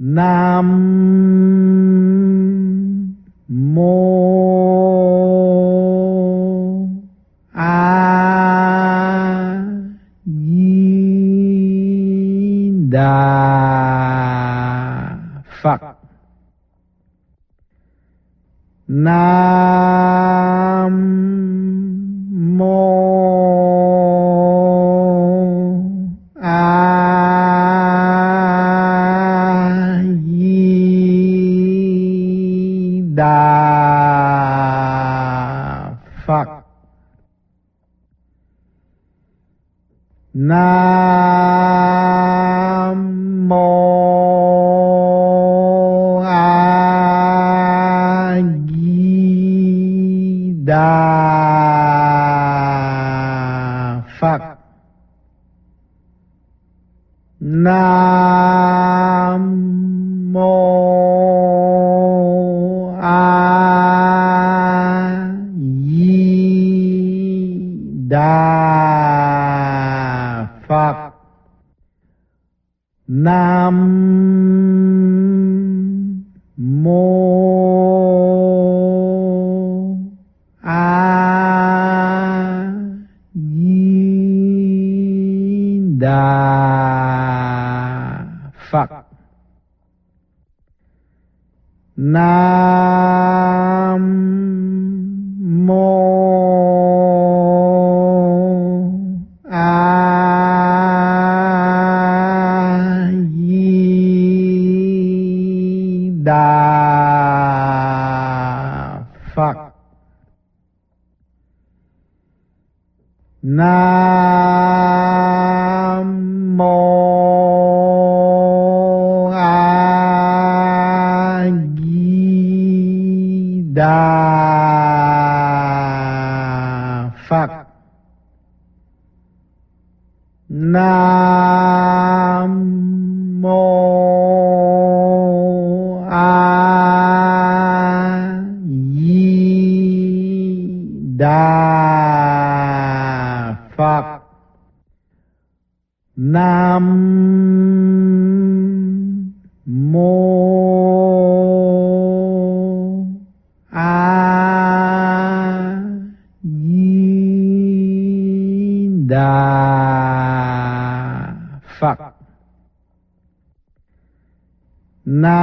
نعم. Đà Phật Nam na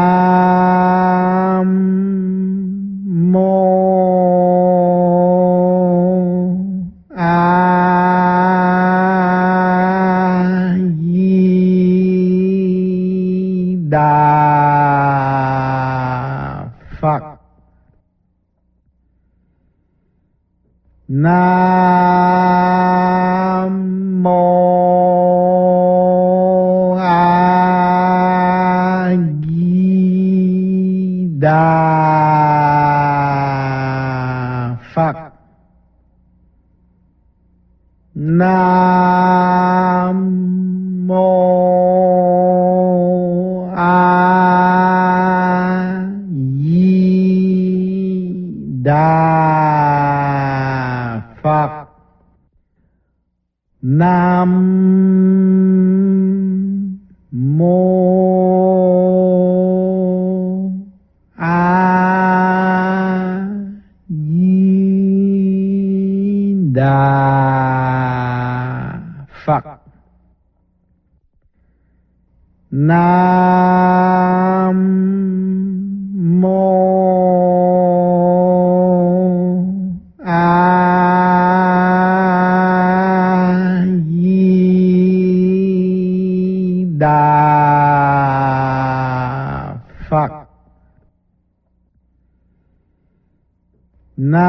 na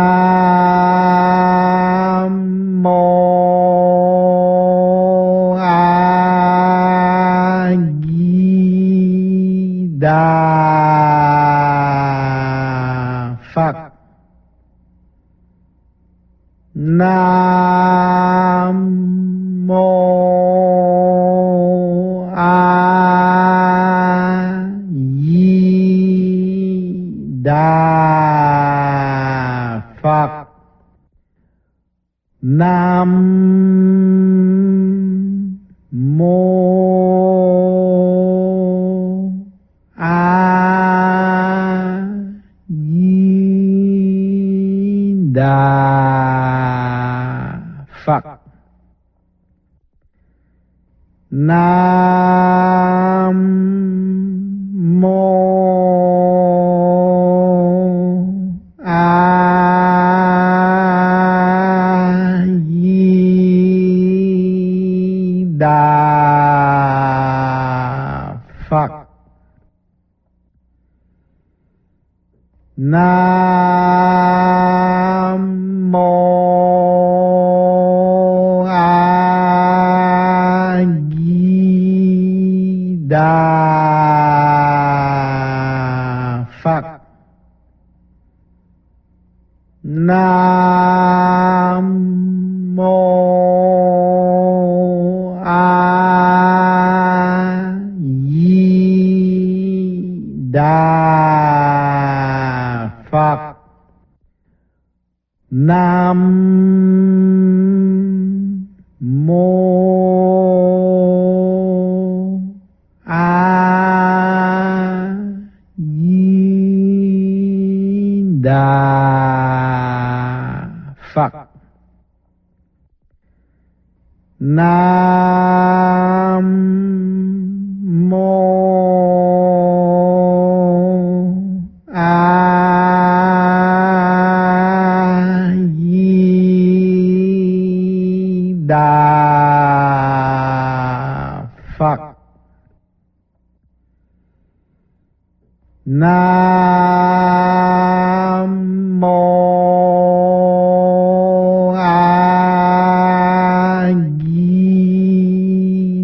na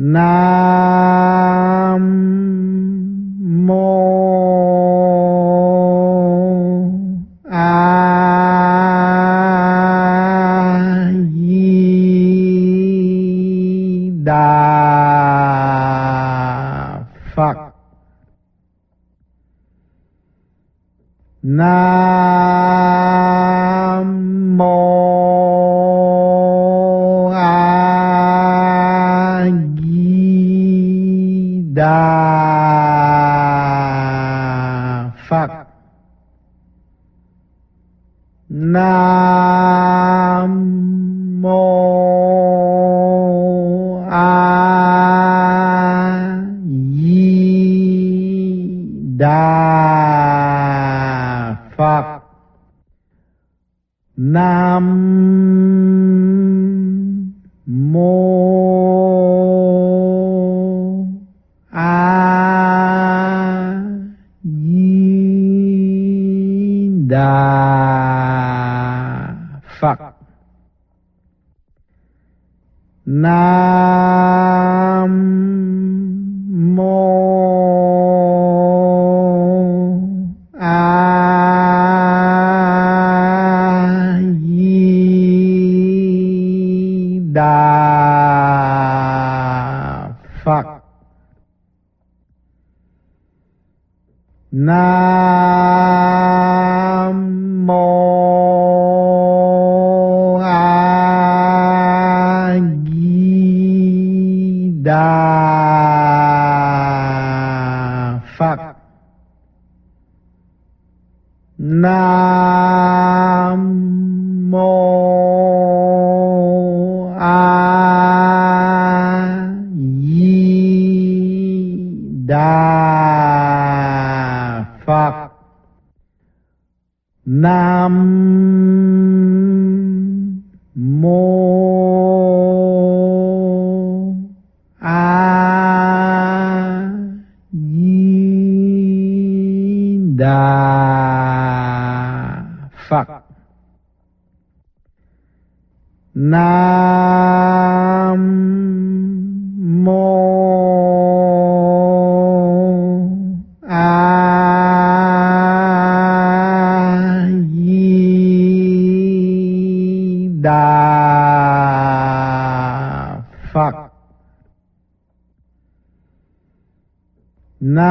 Nam da fuck, fuck. na na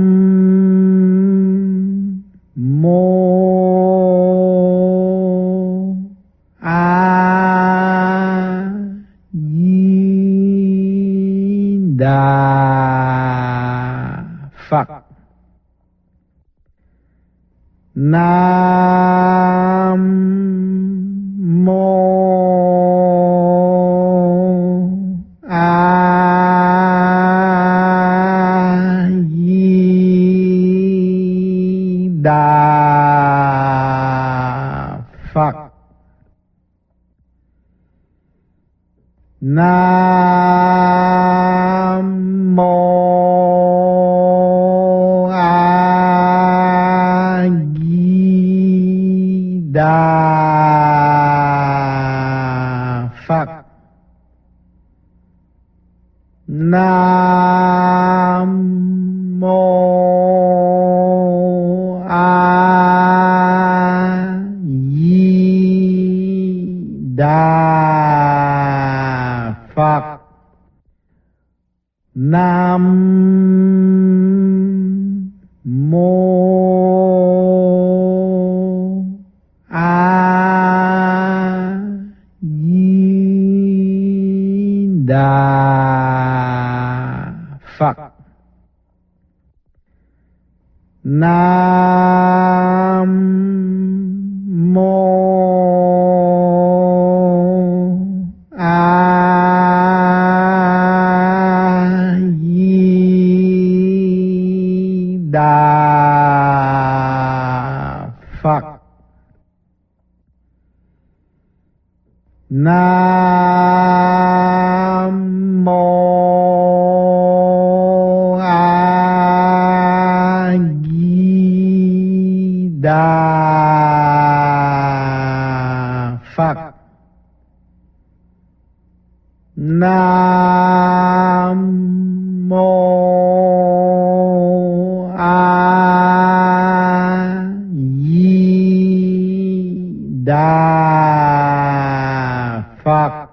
Phật.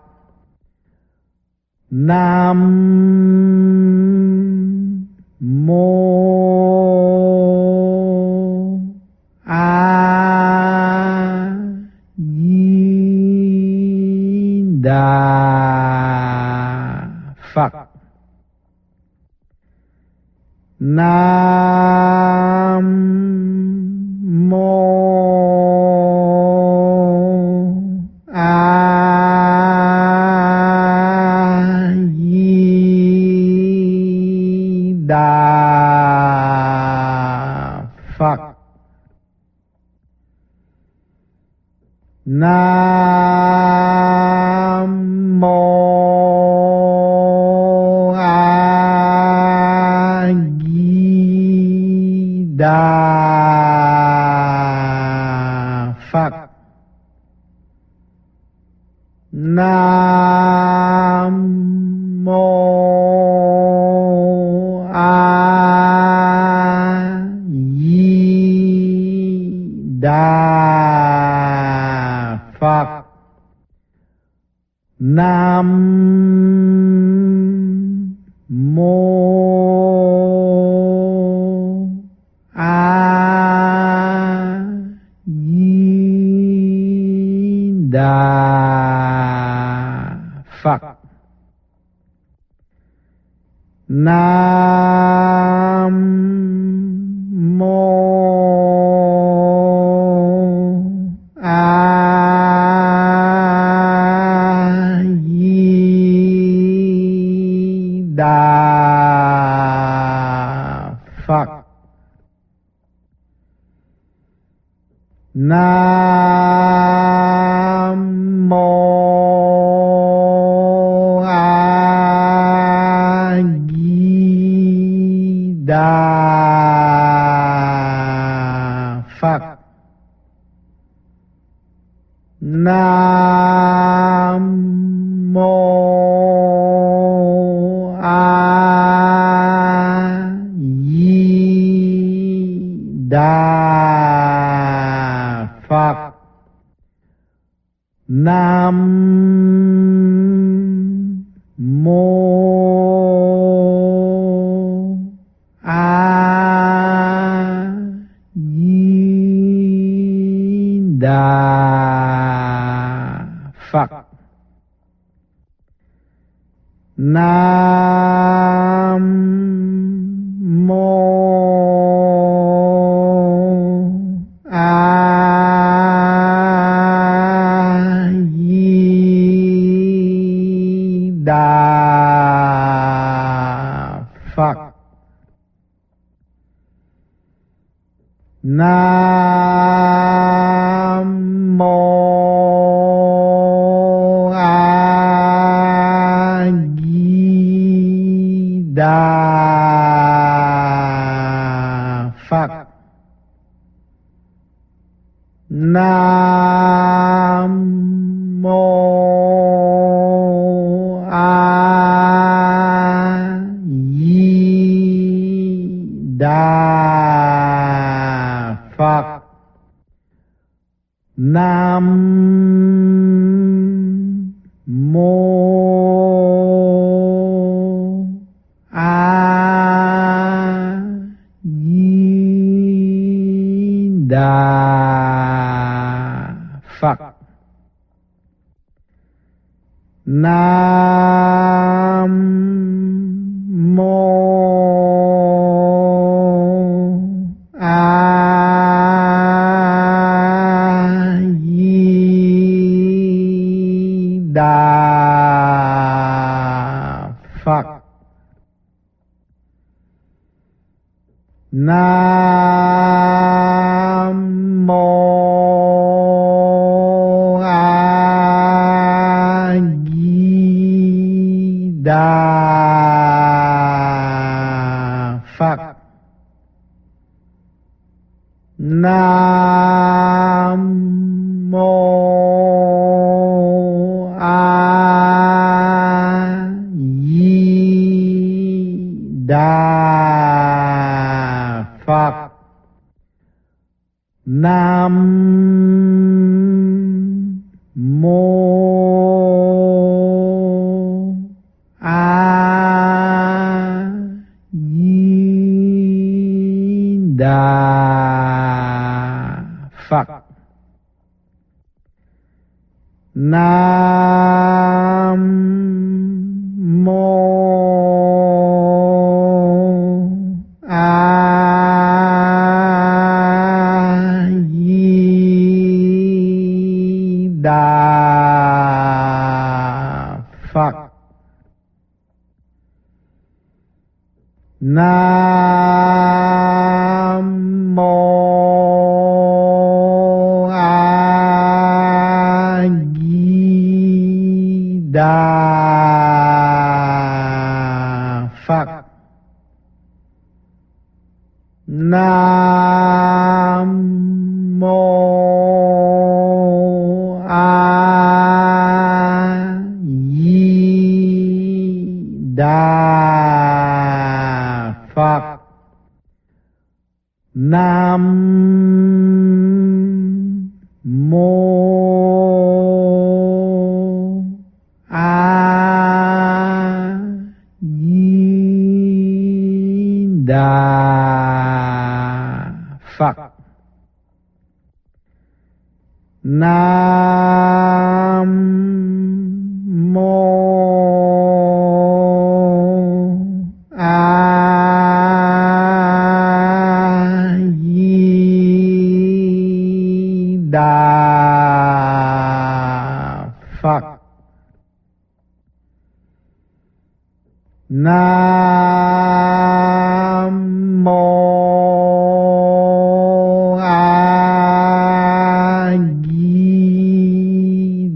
Nam Di Đà Nam na fuck. Phật Na. na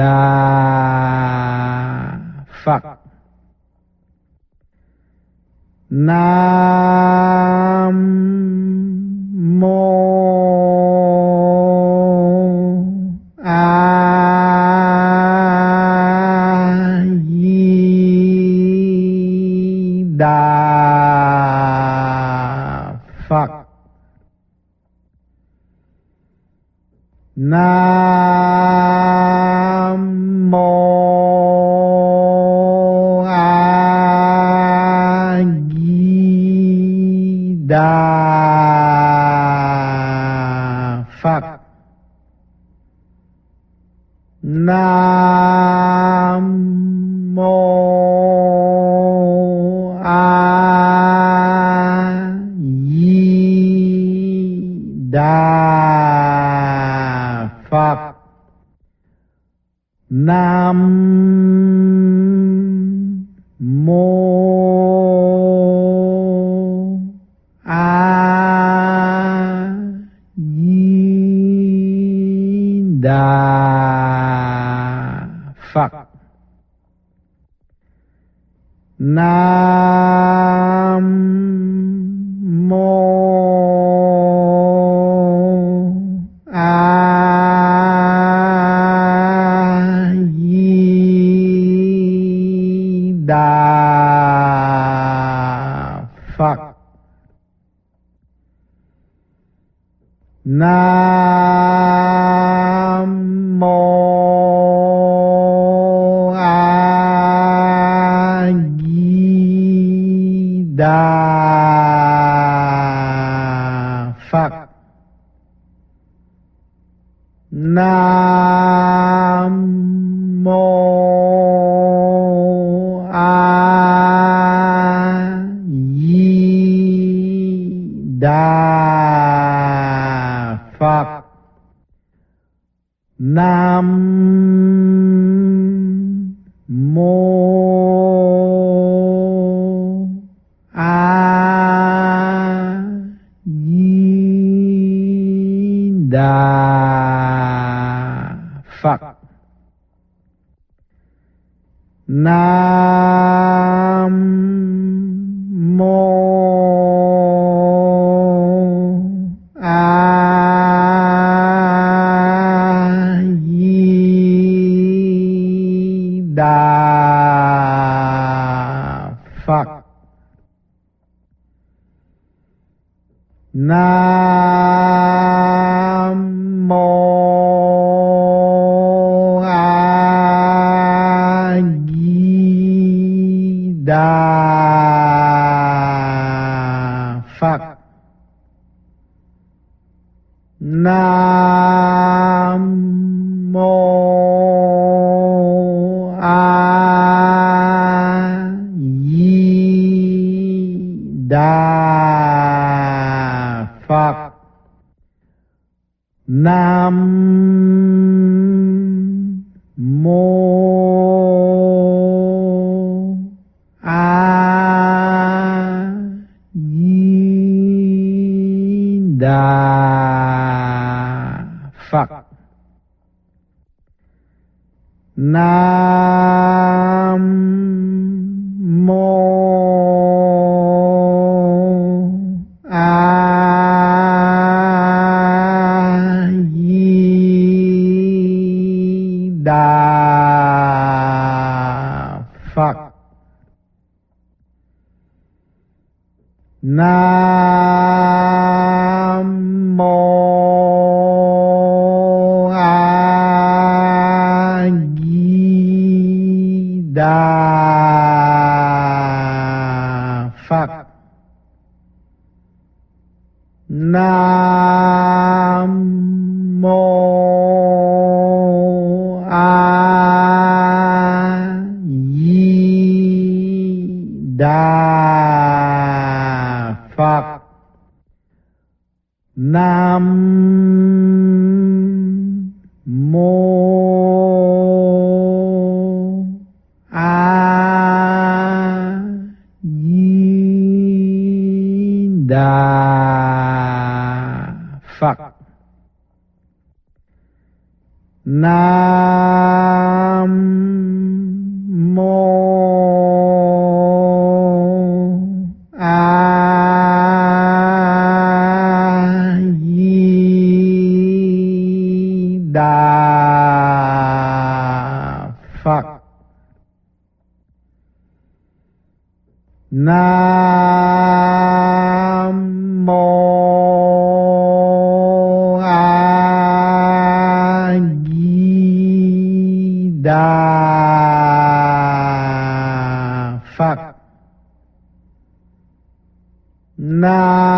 da phật nam नाम। Đà phật nam na đà phật nam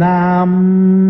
Nam.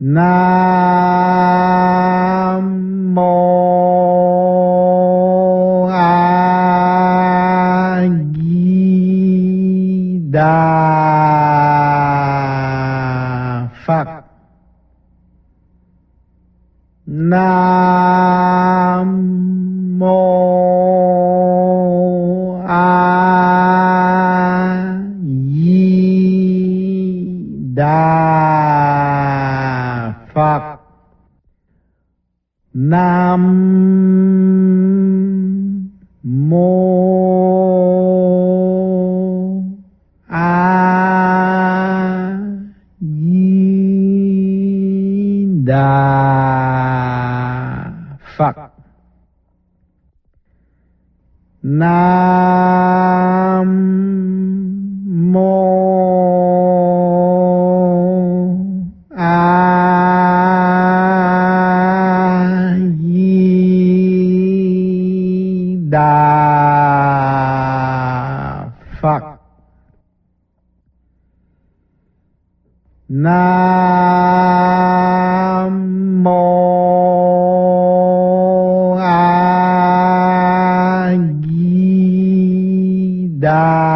Nam mô ada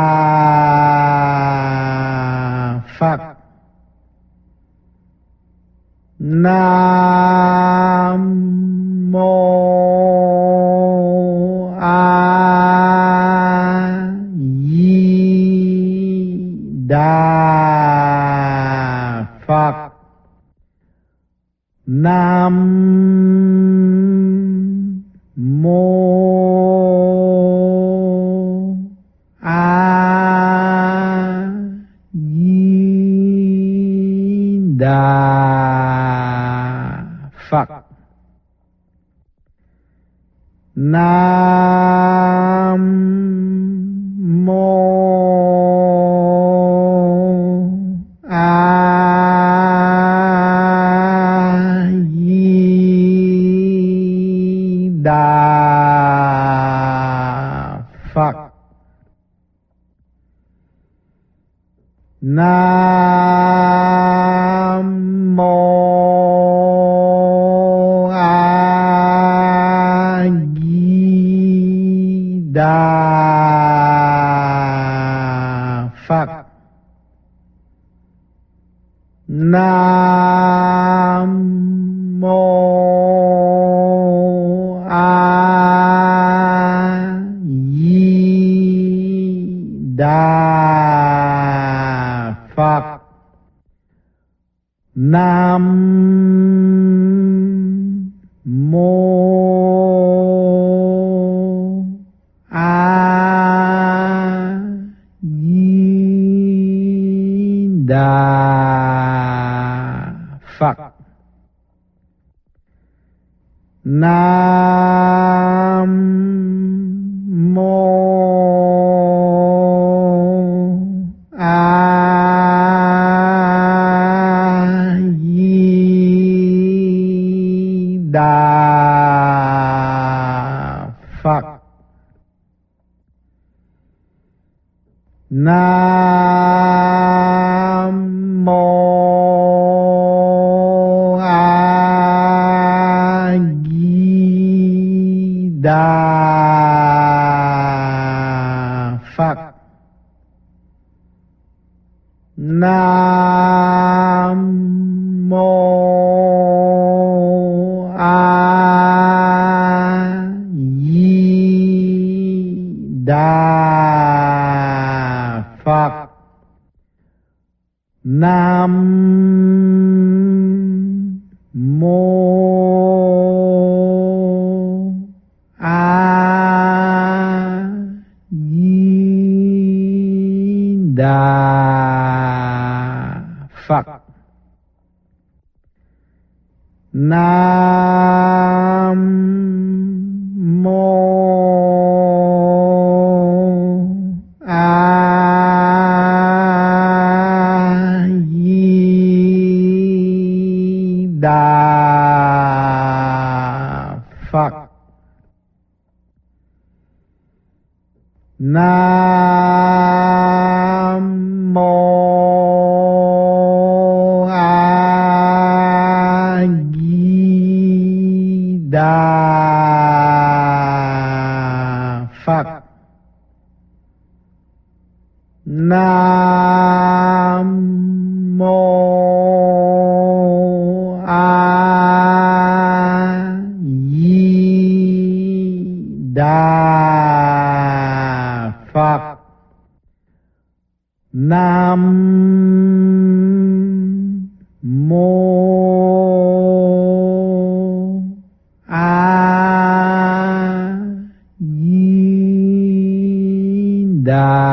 Ram Phật Nam mô ada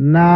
Nam